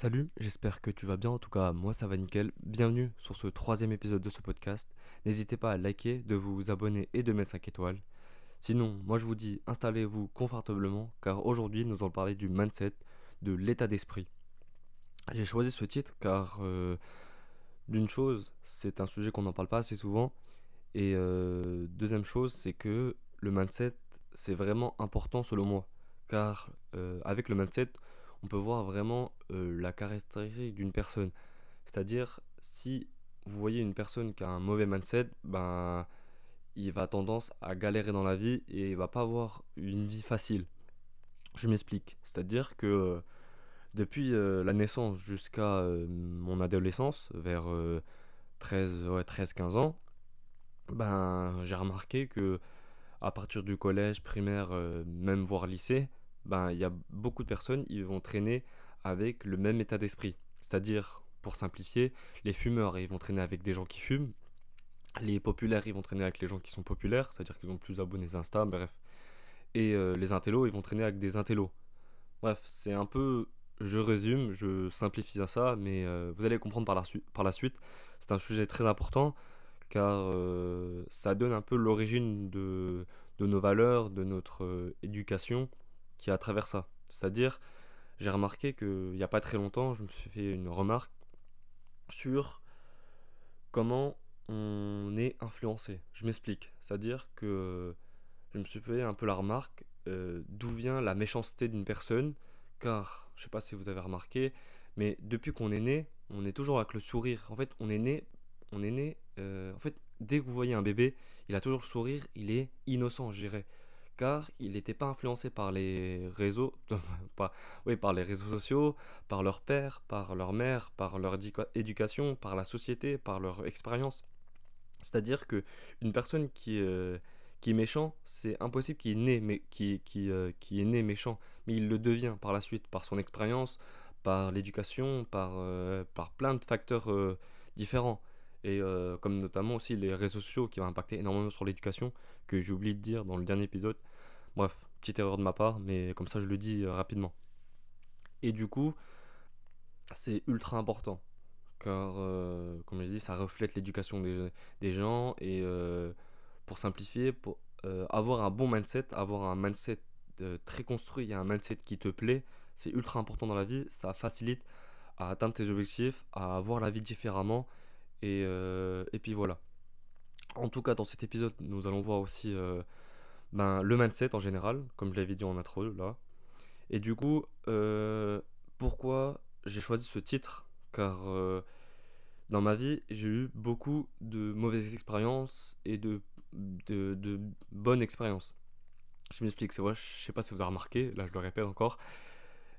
Salut, j'espère que tu vas bien. En tout cas, moi ça va nickel. Bienvenue sur ce troisième épisode de ce podcast. N'hésitez pas à liker, de vous abonner et de mettre 5 étoiles. Sinon, moi je vous dis installez-vous confortablement car aujourd'hui nous allons parler du mindset, de l'état d'esprit. J'ai choisi ce titre car euh, d'une chose, c'est un sujet qu'on n'en parle pas assez souvent. Et euh, deuxième chose, c'est que le mindset, c'est vraiment important selon moi. Car euh, avec le mindset, on peut voir vraiment euh, la caractéristique d'une personne. C'est-à-dire, si vous voyez une personne qui a un mauvais mindset, ben, il va tendance à galérer dans la vie et il va pas avoir une vie facile. Je m'explique. C'est-à-dire que euh, depuis euh, la naissance jusqu'à mon adolescence, vers 13, ouais, 13-15 ans, ben, j'ai remarqué que à partir du collège, primaire, même voire lycée, ben, il y a beaucoup de personnes qui vont traîner avec le même état d'esprit. C'est-à-dire, pour simplifier, les fumeurs, ils vont traîner avec des gens qui fument. Les populaires, ils vont traîner avec les gens qui sont populaires, c'est-à-dire qu'ils ont plus d'abonnés Insta, bref. Et euh, les intellos, ils vont traîner avec des intellos. Bref, c'est un peu, je résume, je simplifie ça, mais euh, vous allez comprendre par la, par la suite. C'est un sujet très important car euh, ça donne un peu l'origine de, nos valeurs, de notre éducation à travers ça. C'est-à-dire, j'ai remarqué qu'il n'y a pas très longtemps, je me suis fait une remarque sur comment on est influencé. Je m'explique. C'est-à-dire que je me suis fait un peu la remarque euh, d'où vient la méchanceté d'une personne, car je sais pas si vous avez remarqué, mais depuis qu'on est né, on est toujours avec le sourire. En fait, on est né, on est né. euh, en fait, dès que vous voyez un bébé, il a toujours le sourire, il est innocent, je dirais, car il n'était pas influencé par les réseaux, pas, oui, par les réseaux sociaux, par leur père, par leur mère, par leur éduca- éducation, par la société, par leur expérience. C'est-à-dire que une personne qui, euh, qui est méchant, c'est impossible qu'il est né, qui, qui, euh, qui est né méchant, mais il le devient par la suite, par son expérience, par l'éducation, par, euh, par plein de facteurs différents. Et comme notamment aussi les réseaux sociaux qui vont impacter énormément sur l'éducation, que j'ai oublié de dire dans le dernier épisode. Bref, petite erreur de ma part, mais comme ça je le dis euh, rapidement. Et du coup, c'est ultra important car, euh, comme je dis, ça reflète l'éducation des, gens. Et euh, pour simplifier, avoir un bon mindset, avoir un mindset très construit et un mindset qui te plaît, c'est ultra important dans la vie. Ça facilite à atteindre tes objectifs, à voir la vie différemment. Et, et puis voilà. En tout cas, dans cet épisode, nous allons voir aussi ben, le mindset en général, comme je l'avais dit en intro là. Et du coup, euh, pourquoi j'ai choisi ce titre? Car euh, dans ma vie, j'ai eu beaucoup de mauvaises expériences et de, de, de bonnes expériences. Je m'explique, c'est vrai, je sais pas si vous avez remarqué, là je le répète encore,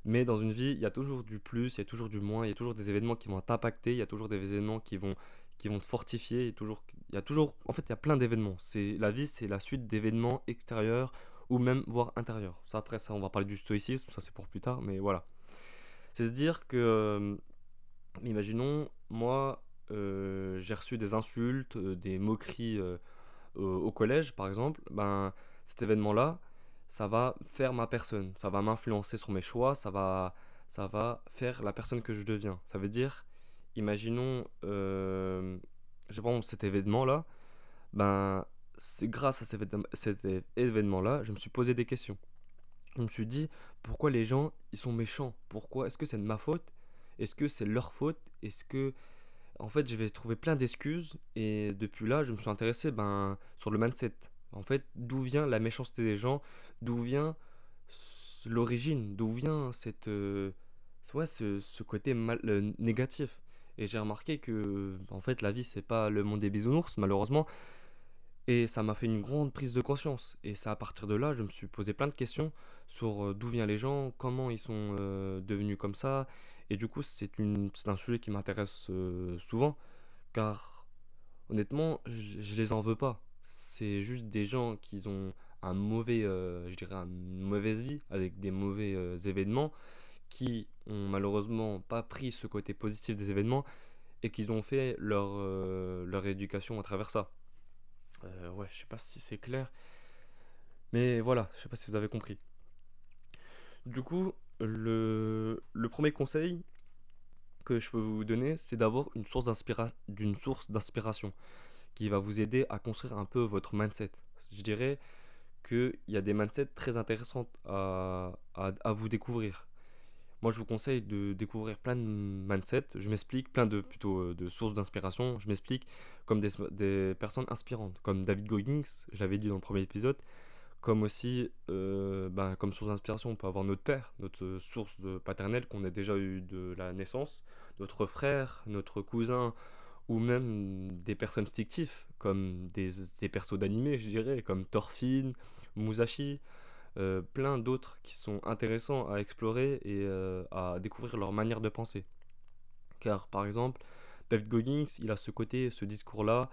mais dans une vie, il y a toujours du plus, il y a toujours du moins, il y a toujours des événements qui vont t'impacter, il y a toujours des événements qui vont, qui vont te fortifier, a toujours, il y a toujours, en fait, il y a plein d'événements. C'est, la vie, c'est la suite d'événements extérieurs ou même voire intérieurs. Ça, après, ça, on va parler du stoïcisme, ça c'est pour plus tard, mais voilà. C'est se dire que, euh, imaginons, moi, euh, j'ai reçu des insultes, euh, des moqueries euh, au, au collège, par exemple, ben, cet événement-là, ça va faire ma personne, ça va m'influencer sur mes choix, ça va, ça va faire la personne que je deviens. Ça veut dire, imaginons, euh, cet événement-là, ben, c'est grâce à cet événement-là, je me suis posé des questions. Je me suis dit, pourquoi les gens, ils sont méchants? Pourquoi? Est-ce que c'est de ma faute? Est-ce que c'est leur faute? Est-ce que en fait, je vais trouver plein d'excuses et depuis là, je me suis intéressé ben, sur le mindset. En fait, d'où vient la méchanceté des gens, d'où vient l'origine, d'où vient cette, euh, ce, ce côté mal, euh, négatif? Et j'ai remarqué que, en fait, la vie, c'est pas le monde des bisounours, malheureusement. Et ça m'a fait une grande prise de conscience. Et c'est à partir de là, je me suis posé plein de questions sur euh, d'où viennent les gens, comment ils sont euh, devenus comme ça. Et du coup, c'est un sujet qui m'intéresse euh, souvent, car honnêtement, je, les en veux pas. C'est juste des gens qui ont un mauvais, je dirais, une mauvaise vie, avec des mauvais événements, qui ont malheureusement pas pris ce côté positif des événements et qui ont fait leur, euh, leur éducation à travers ça. Euh, ouais, je sais pas si c'est clair, mais voilà, je sais pas si vous avez compris. Du coup, le, le premier conseil, que je peux vous donner, c'est d'avoir une source d'une source d'inspiration qui va vous aider à construire un peu votre mindset. Je dirais qu'il y a des mindsets très intéressants à, à vous découvrir. Moi, je vous conseille de découvrir plein de mindsets. Je m'explique, plein de plutôt euh, de sources d'inspiration. Je m'explique comme des, personnes inspirantes, comme David Goggins, je l'avais dit dans le premier épisode, comme aussi, euh, ben, comme source d'inspiration, on peut avoir notre père, notre source paternelle qu'on a déjà eu de la naissance, notre frère, notre cousin, ou même des personnes fictives, comme des, des persos d'animé, je dirais, comme Thorfinn, Musashi, euh, plein d'autres qui sont intéressants à explorer et euh, à découvrir leur manière de penser. Car par exemple, David Goggins, il a ce côté, ce discours-là,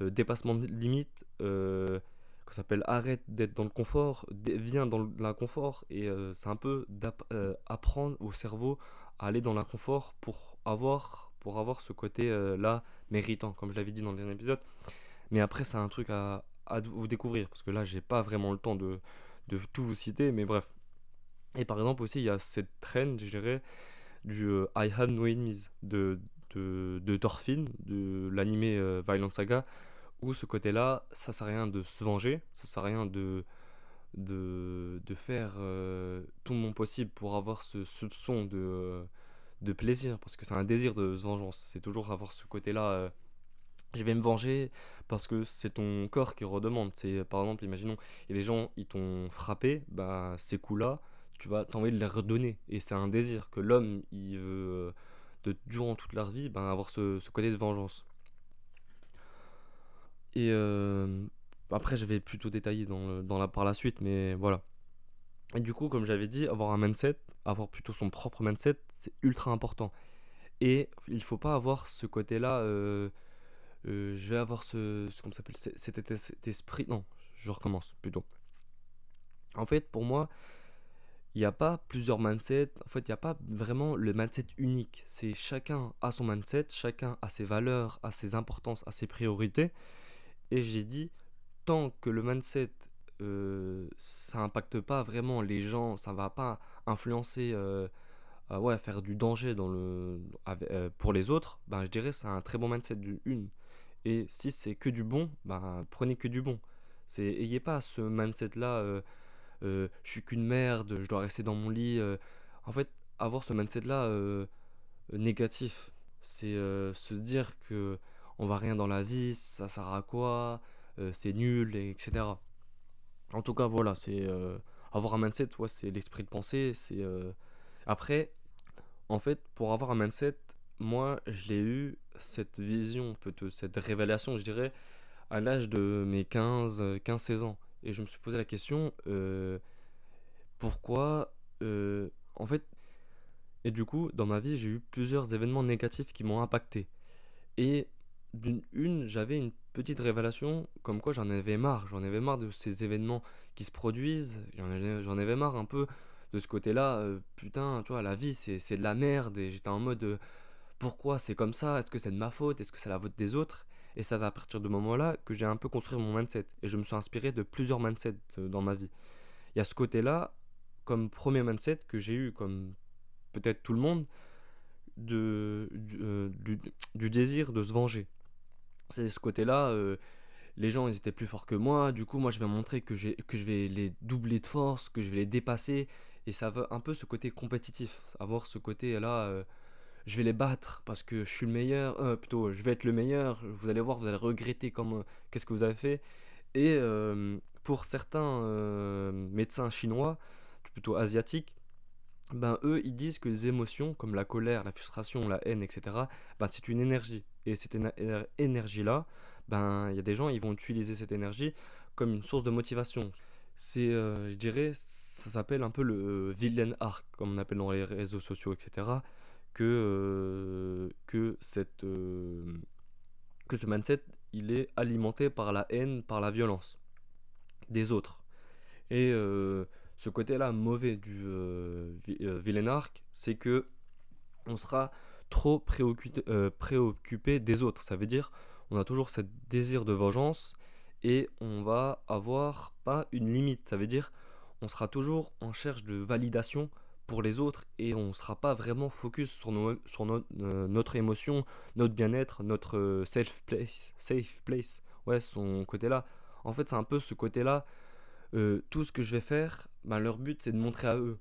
euh, dépassement de limite, qu'on s'appelle arrête d'être dans le confort, viens dans l'inconfort, et c'est un peu d'apprendre au cerveau à aller dans l'inconfort pour avoir, pour avoir ce côté-là méritant, comme je l'avais dit dans le dernier épisode. Mais après, c'est un truc à, à vous découvrir, parce que là, j'ai pas vraiment le temps de, de tout vous citer, mais bref. Et par exemple aussi, il y a cette trend, je dirais, du euh, I Have No Enemies de, de, de Thorfinn, de l'animé euh, Violent Saga, où ce côté-là, ça sert à rien de se venger, ça sert à rien de, de, de faire euh, tout le monde possible pour avoir ce soupçon de, de plaisir, parce que c'est un désir de vengeance, c'est toujours avoir ce côté-là, je vais me venger, parce que c'est ton corps qui redemande. C'est par exemple, imaginons, et les gens ils t'ont frappé, bah ces coups-là, tu vas t'envoyer de les redonner. Et c'est un désir que l'homme il veut de durant toute leur vie, bah, avoir ce, ce, côté de vengeance. Et euh, après, je vais plutôt détailler dans, dans la, par la suite, mais voilà. Et du coup, comme j'avais dit, avoir un mindset, avoir plutôt son propre mindset, c'est ultra important. Et il faut pas avoir ce côté-là. Euh, euh, je vais avoir ce, ce comment s'appelle cet, esprit non je recommence plutôt. En fait pour moi il n'y a pas plusieurs mindsets en fait il n'y a pas vraiment le mindset unique. C'est chacun a son mindset chacun a ses valeurs a ses importances a ses priorités. Et j'ai dit tant que le mindset euh, ça impacte pas vraiment les gens ça va pas influencer euh, ouais faire du danger dans le pour les autres ben je dirais c'est un très bon mindset du et si c'est que du bon, bah, prenez que du bon. C'est, ayez pas ce mindset-là, euh, euh, je suis qu'une merde, je dois rester dans mon lit. euh. En fait, avoir ce mindset-là euh, euh, négatif, c'est se dire que on va rien dans la vie, ça sert à quoi, c'est nul, et etc. En tout cas, voilà, c'est avoir un mindset, ouais, c'est l'esprit de pensée. C'est après, en fait, pour avoir un mindset, moi, je l'ai eu, cette vision, cette révélation, je dirais, à l'âge de mes 15, 15-16 ans. Et je me suis posé la question, euh, pourquoi, euh, en fait, et du coup, dans ma vie, j'ai eu plusieurs événements négatifs qui m'ont impacté. Et d'une une, j'avais une petite révélation comme quoi j'en avais marre. J'en avais marre de ces événements qui se produisent. J'en avais, marre un peu de ce côté-là. euh, putain, tu vois, la vie, c'est, de la merde. Et j'étais en mode, euh, pourquoi c'est comme ça Est-ce que c'est de ma faute Est-ce que c'est la faute des autres? Et c'est à partir de moment-là que j'ai un peu construit mon mindset. Et je me suis inspiré de plusieurs mindsets euh, dans ma vie. Il y a ce côté-là, comme premier mindset que j'ai eu, comme peut-être tout le monde, euh, du, désir de se venger. C'est ce côté-là, euh, les gens ils étaient plus forts que moi, du coup moi je vais montrer que, je vais les doubler de force, que je vais les dépasser, et ça veut un peu ce côté compétitif, avoir ce côté-là, je vais les battre parce que je suis le meilleur, euh, plutôt je vais être le meilleur, vous allez voir, vous allez regretter comme, euh, qu'est-ce que vous avez fait, et euh, pour certains médecins chinois, plutôt asiatiques, ben eux ils disent que les émotions comme la colère, la frustration, la haine, etc., ben, c'est une énergie. Et cette éner- énergie-là, ben il y a des gens ils vont utiliser cette énergie comme une source de motivation. C'est, je dirais, ça s'appelle un peu le villain arc, comme on appelle dans les réseaux sociaux, etc. Que, euh, que, cette, euh, que ce mindset, il est alimenté par la haine, par la violence des autres. Et euh, ce côté-là mauvais du vi- villain arc, c'est que on sera trop préoccupé, préoccupé des autres. Ça veut dire on a toujours ce désir de vengeance et on va avoir pas une limite. Ça veut dire on sera toujours en cherche de validation pour les autres et on sera pas vraiment focus sur, euh, notre émotion, notre bien-être, notre euh, safe place, safe place. Ouais, son côté-là. En fait, c'est un peu ce côté-là. Euh, tout ce que je vais faire, ben, leur but c'est de montrer à eux.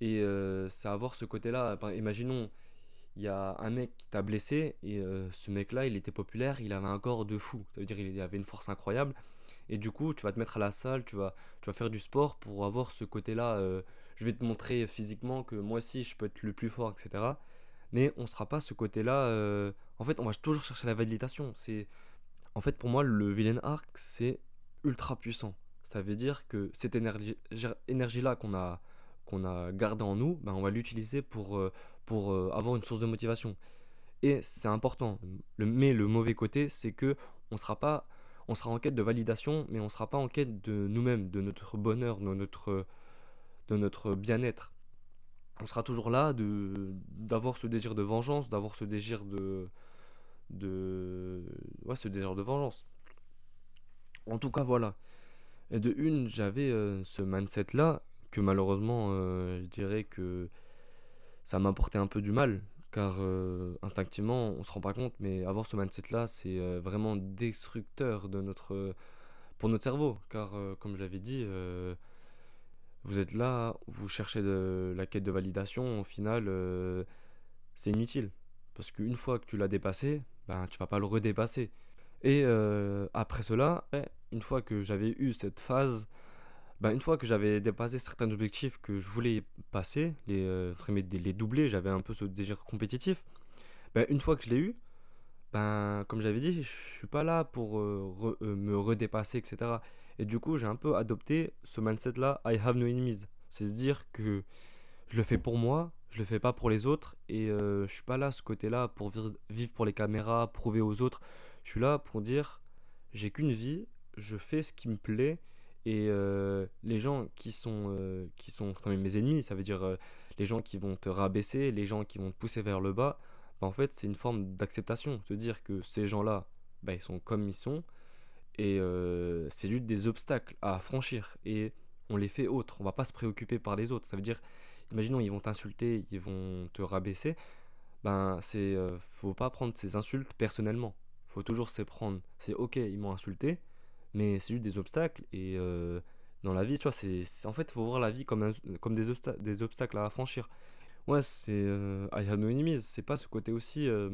Et c'est avoir ce côté-là. imaginons, il y a un mec qui t'a blessé et ce mec-là, il était populaire, il avait un corps de fou. Ça veut dire il avait une force incroyable. Et du coup, tu vas te mettre à la salle, tu vas, tu vas faire du sport pour avoir ce côté-là. Euh, je vais te montrer physiquement que moi aussi, je peux être le plus fort, etc. Mais on sera pas ce côté-là. Euh, en fait, on va toujours chercher la validation. C'est, en fait, pour moi, le villain arc, c'est ultra puissant. Ça veut dire que cette énergie, énergie-là qu'on a, qu'on a gardée en nous, ben, on va l'utiliser pour, euh, pour avoir une source de motivation. Et c'est important. Mais le mauvais côté, c'est que on sera pas on sera en quête de validation, mais on sera pas en quête de nous-mêmes, de notre bonheur, de notre, de notre bien-être. On sera toujours là d'avoir ce désir de vengeance, d'avoir ce désir de de ce désir de vengeance. En tout cas, voilà. Et de une, j'avais euh, ce mindset là que malheureusement, euh, je dirais que ça m'apportait un peu du mal car euh, instinctivement, on se rend pas compte, mais avoir ce mindset-là, c'est vraiment destructeur de notre, pour notre cerveau. Car, comme je l'avais dit, vous êtes là, vous cherchez la quête de validation, au final, c'est inutile. Parce qu'une fois que tu l'as dépassé, ben, tu vas pas le redépasser. Et après cela, une fois que j'avais eu cette phase bah, une fois que j'avais dépassé certains objectifs que je voulais passer, les, euh, les doubler, j'avais un peu ce désir compétitif. Bah, une fois que je l'ai eu, ben, comme j'avais dit, je suis pas là pour euh, euh, me redépasser, etc. Et du coup, j'ai un peu adopté ce mindset-là, I have no enemies. C'est se dire que je le fais pour moi, je le fais pas pour les autres, et je suis pas là, ce côté-là, pour vivre pour les caméras, prouver aux autres. Je suis là pour dire, j'ai qu'une vie, je fais ce qui me plaît, et euh, les gens qui sont, euh, qui sont quand même mes ennemis, ça veut dire euh, les gens qui vont te rabaisser, les gens qui vont te pousser vers le bas, bah, en fait, c'est une forme d'acceptation. Se dire que ces gens-là, bah, ils sont comme ils sont, et c'est juste des obstacles à franchir. Et on les fait autres. On va pas se préoccuper par les autres. Ça veut dire, imaginons, ils vont t'insulter, ils vont te rabaisser. Ben, c'est, faut pas prendre ces insultes personnellement. Faut toujours se prendre. C'est ok, ils m'ont insulté mais c'est juste des obstacles et euh, dans la vie tu vois c'est en fait faut voir la vie comme comme des, obstacles à franchir ouais c'est euh, I have c'est pas ce côté aussi euh,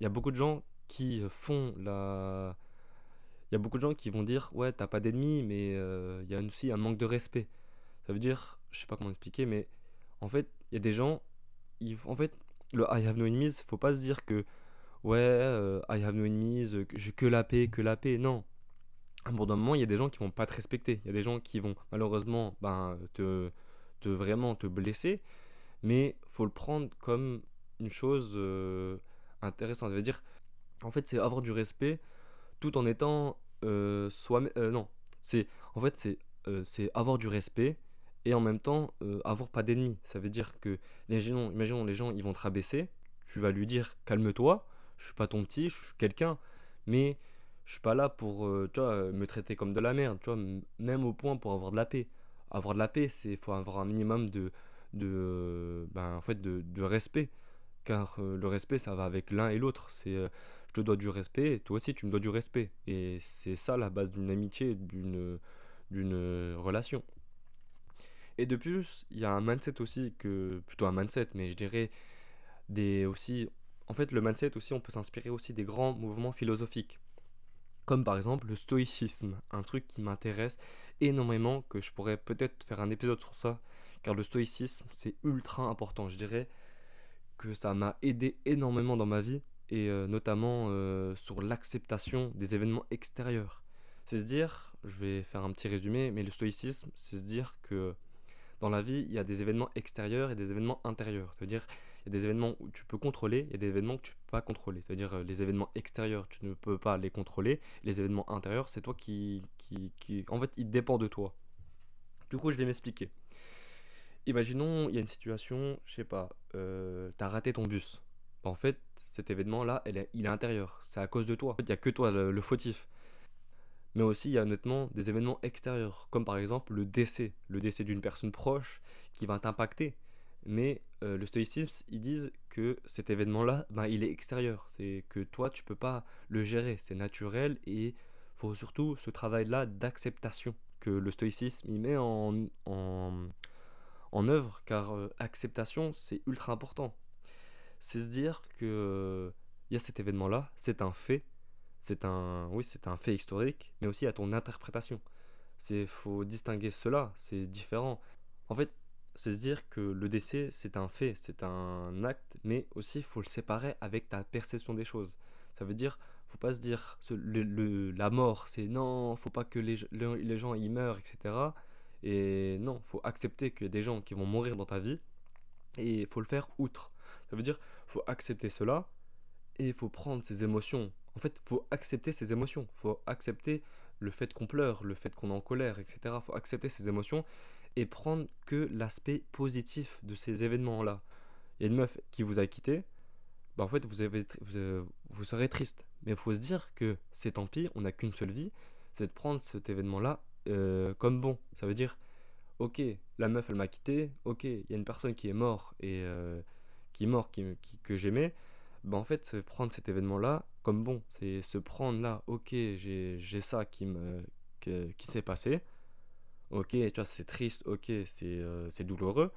il y a beaucoup de gens qui font la y a beaucoup de gens qui vont dire ouais t'as pas d'ennemis mais il y a aussi un manque de respect ça veut dire je sais pas comment expliquer mais en fait il y a des gens ils, en fait le I have no enemies faut pas se dire que ouais I have no enemies que, que la paix que la paix non à un moment, il y a des gens qui vont pas te respecter. Il y a des gens qui vont malheureusement ben, te, te vraiment te blesser. Mais faut le prendre comme une chose euh, intéressante. Ça veut dire, en fait, c'est avoir du respect tout en étant euh, soi euh, non, c'est en fait c'est c'est avoir du respect et en même temps avoir pas d'ennemis. Ça veut dire que imaginons, imaginons les gens ils vont te rabaisser. Tu vas lui dire calme-toi. Je suis pas ton petit, je suis quelqu'un. Mais je suis pas là pour euh, tu me traiter comme de la merde, tu même au point pour avoir de la paix. Avoir de la paix, c'est faut avoir un minimum de de ben, en fait de, respect car euh, le respect ça va avec l'un et l'autre, c'est euh, je te dois du respect, toi aussi tu me dois du respect. Et c'est ça la base d'une amitié, d'une d'une relation. Et de plus, il y a un mindset aussi que plutôt un mindset, mais je dirais des aussi en fait le mindset aussi on peut s'inspirer aussi des grands mouvements philosophiques. Comme par exemple le stoïcisme, un truc qui m'intéresse énormément, que je pourrais peut-être faire un épisode sur ça, car le stoïcisme c'est ultra important, je dirais que ça m'a aidé énormément dans ma vie, et euh, notamment euh, sur l'acceptation des événements extérieurs. C'est se dire, je vais faire un petit résumé, mais le stoïcisme, c'est se dire que dans la vie, il y a des événements extérieurs et des événements intérieurs. C'est-à-dire, il y a des événements où tu peux contrôler, il y a des événements que tu peux pas contrôler. C'est-à-dire euh, les événements extérieurs, tu ne peux pas les contrôler. Les événements intérieurs, c'est toi qui, qui, qui... En fait, il dépend de toi. Du coup, je vais m'expliquer. Imaginons, il y a une situation, je sais pas, euh, tu as raté ton bus. Bah, en fait, cet événement-là, il est intérieur. C'est à cause de toi. Il n'y a que toi, le, fautif. Mais aussi, il y a honnêtement des événements extérieurs, comme par exemple le décès. Le décès d'une personne proche qui va t'impacter Mais euh, le stoïcisme, ils disent que cet événement-là, ben, il est extérieur. C'est que toi, tu peux pas le gérer. C'est naturel et faut surtout ce travail-là d'acceptation que le stoïcisme il met en œuvre, car euh, acceptation, c'est ultra important. C'est se dire que il y a cet événement-là, c'est un fait, c'est un, oui, c'est un fait historique, mais aussi à ton interprétation. C'est faut distinguer cela, c'est différent. En fait, c'est se dire que le décès, c'est un fait, c'est un acte, mais aussi faut le séparer avec ta perception des choses. Ça veut dire, faut pas se dire le, la mort, c'est non, faut pas que les, les gens y meurent, etc. Et non, faut accepter qu'il y a des gens qui vont mourir dans ta vie, et faut le faire outre. Ça veut dire, faut accepter cela, et il faut prendre ses émotions. En fait, faut accepter ses émotions, faut accepter le fait qu'on pleure, le fait qu'on est en colère, etc. faut accepter ses émotions et prendre que l'aspect positif de ces événements-là. Il y a une meuf qui vous a quitté, bah en fait vous, vous, vous serez triste. Mais il faut se dire que c'est tant pis, on n'a qu'une seule vie, c'est de prendre cet événement-là euh, comme bon. Ça veut dire, ok, la meuf elle m'a quitté, ok, il y a une personne qui est morte et euh, qui est mort, qui, que j'aimais. Bah en fait, prendre cet événement-là comme bon, c'est se prendre là, ok, j'ai ça qui me qui s'est passé, ok, tu vois, c'est triste, ok, euh, c'est douloureux,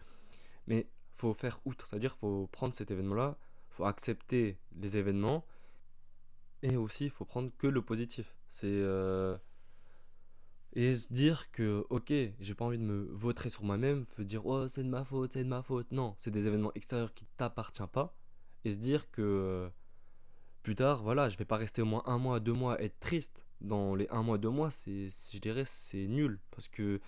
mais faut faire outre, c'est-à-dire faut prendre cet événement-là, faut accepter les événements, et aussi faut prendre que le positif. C'est euh, et se dire que ok, j'ai pas envie de me vautrer sur moi-même, de dire oh c'est de ma faute, c'est de ma faute. Non, c'est des événements extérieurs qui t'appartiennent pas, et se dire que euh, plus tard, voilà, je vais pas rester au moins un mois, deux mois être triste dans les un mois, deux mois, c'est, je dirais, c'est nul. Parce que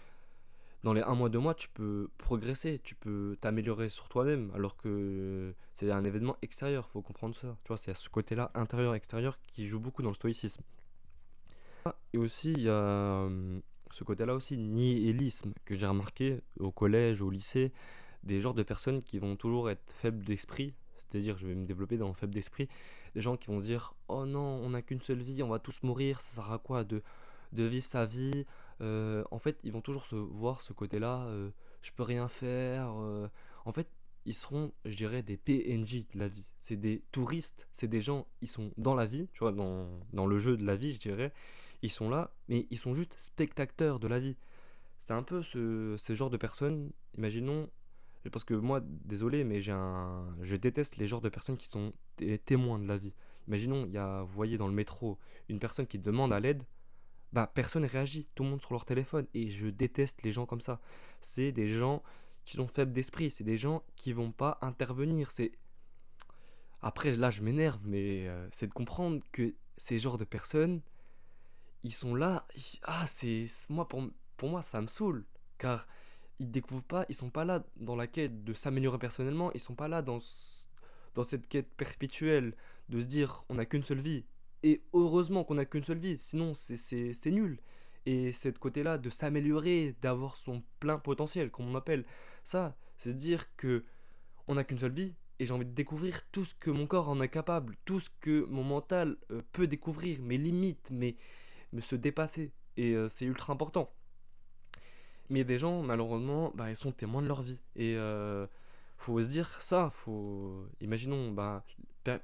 dans les un mois, deux mois, tu peux progresser, tu peux t'améliorer sur toi-même. Alors que c'est un événement extérieur, faut comprendre ça. Tu vois, c'est à ce côté-là, intérieur-extérieur, qui joue beaucoup dans le stoïcisme. Et aussi, il y a euh, ce côté-là aussi, nihilisme, que j'ai remarqué au collège, au lycée, des genres de personnes qui vont toujours être faibles d'esprit, c'est-à-dire je vais me développer dans le faible d'esprit, des gens qui vont se dire oh non on n'a qu'une seule vie on va tous mourir ça sert à quoi de, de vivre sa vie? Euh, en fait ils vont toujours se voir ce côté là euh, je peux rien faire euh. en fait ils seront je dirais des PNJ de la vie. C'est des touristes c'est des gens ils sont dans la vie tu vois dans, dans le jeu de la vie je dirais ils sont là mais ils sont juste spectateurs de la vie c'est un peu ce, genre de personnes imaginons parce que moi, désolé, mais j'ai un... je déteste les genres de personnes qui sont témoins de la vie. Imaginons, il y a, vous voyez dans le métro, une personne qui demande à l'aide, bah personne réagit, tout le monde sur leur téléphone. Et je déteste les gens comme ça. C'est des gens qui sont faibles d'esprit, c'est des gens qui vont pas intervenir. C'est après là, je m'énerve, mais euh, c'est de comprendre que ces genres de personnes, ils sont là. Ah, c'est moi pour pour moi, ça me saoule, car ils découvrent pas, ils sont pas là dans la quête de s'améliorer personnellement, ils sont pas là dans, dans cette quête perpétuelle de se dire on n'a qu'une seule vie. Et heureusement qu'on n'a qu'une seule vie, sinon c'est nul. Et cette côté-là de s'améliorer, d'avoir son plein potentiel, comme on appelle ça, c'est se dire que on n'a qu'une seule vie et j'ai envie de découvrir tout ce que mon corps en est capable, tout ce que mon mental euh, peut découvrir, mes limites, mais se dépasser. Et euh, c'est ultra important. Mais des gens, malheureusement, bah, ils sont témoins de leur vie. Et euh, faut se dire ça. Faut... Imaginons, bah,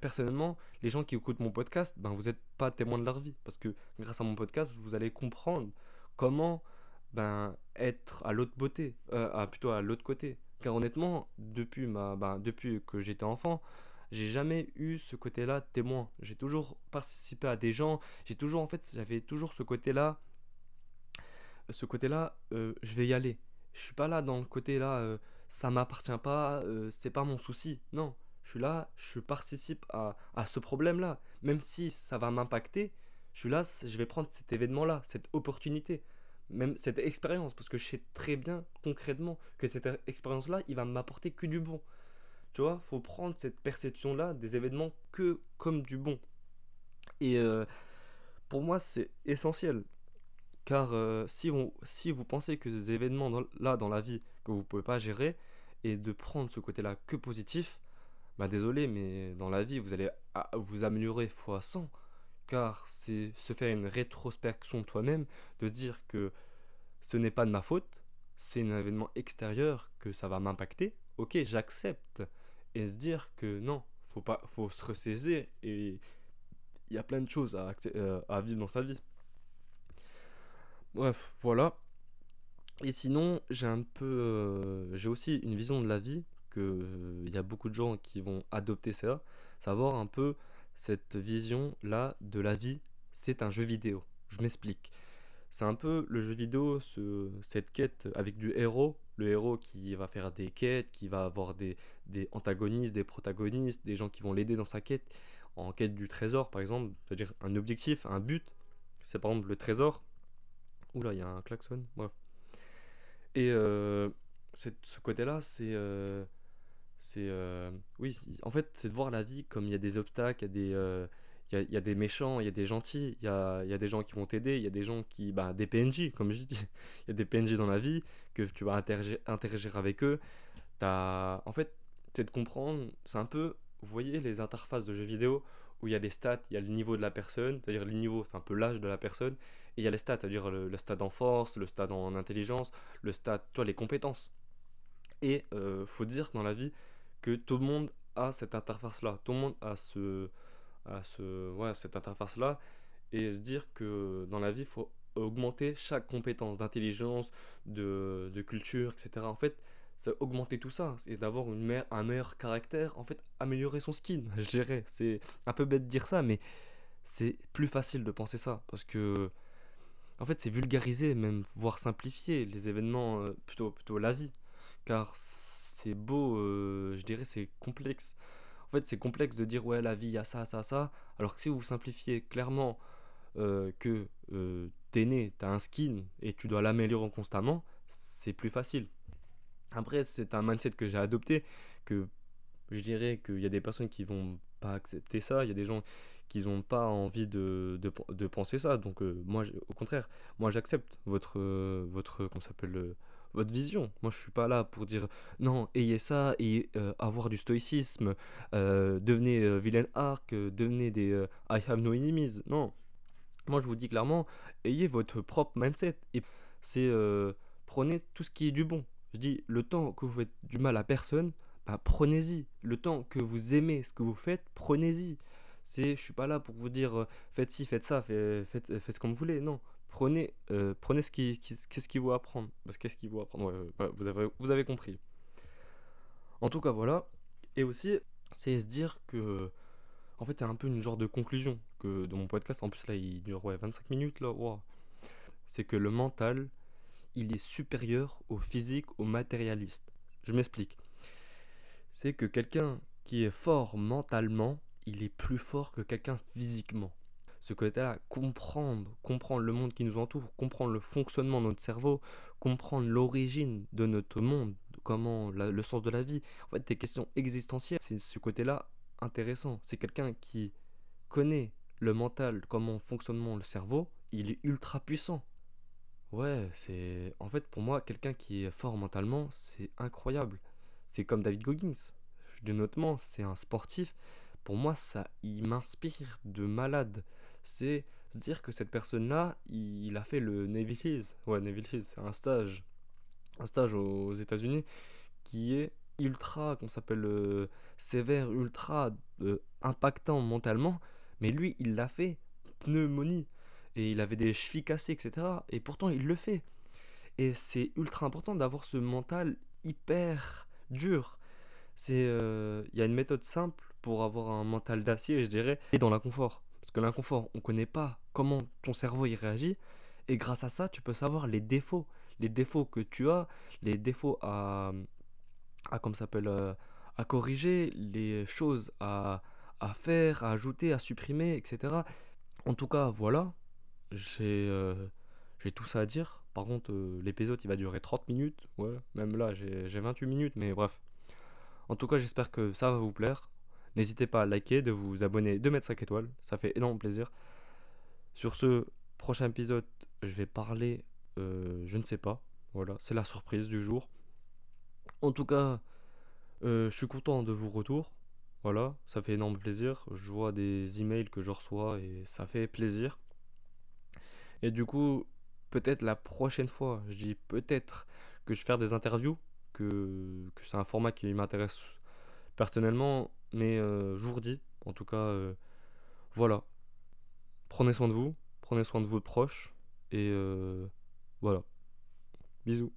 personnellement, les gens qui écoutent mon podcast, ben, vous n'êtes pas témoins de leur vie. Parce que grâce à mon podcast, vous allez comprendre comment ben, être à l'autre beauté, euh, plutôt à l'autre côté. Car honnêtement, depuis, ma, ben, depuis que j'étais enfant, j'ai jamais eu ce côté-là témoin. J'ai toujours participé à des gens. J'ai toujours, en fait, j'avais toujours ce côté-là ce côté-là, euh, je vais y aller. Je suis pas là dans le côté là, euh, ça m'appartient pas, euh, c'est pas mon souci. Non, je suis là, je participe à, à ce problème-là. Même si ça va m'impacter, je suis là, je vais prendre cet événement-là, cette opportunité, même cette expérience, parce que je sais très bien concrètement que cette expérience-là, il va m'apporter que du bon. Tu vois, faut prendre cette perception-là des événements que comme du bon. Et pour moi, c'est essentiel. Car euh, si, si vous pensez que ces événements là dans la vie que vous ne pouvez pas gérer et de prendre ce côté-là que positif, bah désolé, mais dans la vie vous allez vous améliorer fois 100. Car c'est se faire une rétrospection de toi-même, de dire que ce n'est pas de ma faute, c'est un événement extérieur que ça va m'impacter, ok, j'accepte. Et se dire que non, faut pas, faut se ressaisir et il y a plein de choses à, euh, à vivre dans sa vie. Bref, voilà. Et sinon, j'ai un peu, euh, j'ai aussi une vision de la vie que euh, il y a beaucoup de gens qui vont adopter ça, savoir un peu cette vision là de la vie, c'est un jeu vidéo. Je m'explique. C'est un peu le jeu vidéo, ce, cette quête avec du héros, le héros qui va faire des quêtes, qui va avoir des, des antagonistes, des protagonistes, des gens qui vont l'aider dans sa quête, en quête du trésor par exemple, c'est-à-dire un objectif, un but, c'est par exemple le trésor. Oula, il y a un klaxon. Et euh, ce côté-là, c'est. Euh. Euh, oui, en fait, c'est de voir la vie comme il y a des obstacles, il y a des. il y, a, des méchants, il y a des gentils, il y a, y a des gens qui vont t'aider, il y a des gens qui. Bah, des PNJ, comme je dis. Il y a des PNJ dans la vie, que tu vas interagir, avec eux. As, en fait, c'est de comprendre, c'est un peu. Vous voyez les interfaces de jeux vidéo où il y a des stats, il y a le niveau de la personne, c'est-à-dire le niveau, c'est un peu l'âge de la personne, et il y a les stats, c'est-à-dire le, stade en force, le stade en intelligence, le stade, toi, les compétences. Et euh, faut dire dans la vie que tout le monde a cette interface-là, tout le monde a ce, a ce, ouais, cette interface-là, et se dire que dans la vie, il faut augmenter chaque compétence d'intelligence, de, culture, etc. En fait, c'est augmenter tout ça, c'est d'avoir un meilleur caractère, en fait, améliorer son skin, je dirais. C'est un peu bête de dire ça, mais c'est plus facile de penser ça, parce que, en fait, c'est vulgariser, même, voire simplifier les événements, euh, plutôt, plutôt la vie, car c'est beau, euh, je dirais, c'est complexe. En fait, c'est complexe de dire, ouais, la vie, il y a ça, ça, ça, alors que si vous simplifiez clairement euh, que t'es né, t'as un skin, et tu dois l'améliorer constamment, c'est plus facile. Après, c'est un mindset que j'ai adopté, que je dirais qu'il y a des personnes qui vont pas accepter ça, il y a des gens qui n'ont pas envie de, de, penser ça. Donc euh, moi, au contraire, moi j'accepte votre, euh, votre, comment s'appelle, euh, votre vision. Moi, je suis pas là pour dire non, ayez ça et avoir du stoïcisme, devenez vilain arc, devenez des I have no enemies. Non, moi je vous dis clairement, ayez votre propre mindset et c'est prenez tout ce qui est du bon. Je dis, le temps que vous faites du mal à personne, bah, prenez-y. Le temps que vous aimez ce que vous faites, prenez-y. C'est, je suis pas là pour vous dire, euh, faites ci, faites ça, faites, faites, faites, ce comme vous voulez. Non, prenez, euh, prenez ce qui, qu'est-ce qui vous apprendre. Parce qu'est-ce qui vous apprendre? vous avez, vous avez compris. En tout cas, voilà. Et aussi, c'est se dire que, en fait, c'est un peu une genre de conclusion que de mon podcast. En plus, là, il dure ouais, 25 minutes là. C'est que le mental, il est supérieur au physique, au matérialiste. Je m'explique. C'est que quelqu'un qui est fort mentalement, il est plus fort que quelqu'un physiquement. Ce côté-là, comprendre, comprendre le monde qui nous entoure, comprendre le fonctionnement de notre cerveau, comprendre l'origine de notre monde, comment le sens de la vie, en fait des questions existentielles, c'est ce côté-là intéressant. C'est quelqu'un qui connaît le mental, comment fonctionnement le cerveau, il est ultra puissant. Ouais, c'est. En fait, pour moi, quelqu'un qui est fort mentalement, c'est incroyable. C'est comme David Goggins. Je notement, c'est un sportif. Pour moi, ça, il m'inspire de malade. C'est se dire que cette personne-là, il a fait le Navy Seals. Ouais, Navy Seals, c'est un stage. Un stage aux États-Unis qui est ultra, qu'on s'appelle, euh, sévère, ultra euh, impactant mentalement. Mais lui, il l'a fait. Pneumonie et il avait des chevilles cassées, etc. Et pourtant, il le fait. Et c'est ultra important d'avoir ce mental hyper dur. C'est, euh, il y a une méthode simple pour avoir un mental d'acier, je dirais, et dans l'inconfort. Parce que l'inconfort, on ne connaît pas comment ton cerveau y réagit. Et grâce à ça, tu peux savoir les défauts, les défauts que tu as, les défauts à, à comme s'appelle, euh, à corriger, les choses à, faire, à ajouter, à supprimer, etc. En tout cas, voilà, j'ai euh, j'ai tout ça à dire. Par contre, euh, l'épisode il va durer 30 minutes. Ouais, même là j'ai 28 minutes, mais bref. En tout cas, j'espère que ça va vous plaire. N'hésitez pas à liker, de vous abonner, de mettre 5 étoiles. Ça fait énormément plaisir. Sur ce prochain épisode, je vais parler. Je ne sais pas. Voilà, c'est la surprise du jour. En tout cas, je suis content de vos retours. Voilà, ça fait énormément plaisir. Je vois des emails que je reçois et ça fait plaisir. Et du coup, peut-être la prochaine fois, je dis peut-être que je vais faire des interviews. que, que c'est un format qui m'intéresse personnellement, mais euh, je vous redis, en tout cas, euh, voilà. Prenez soin de vous, prenez soin de vos proches, et euh, voilà. Bisous.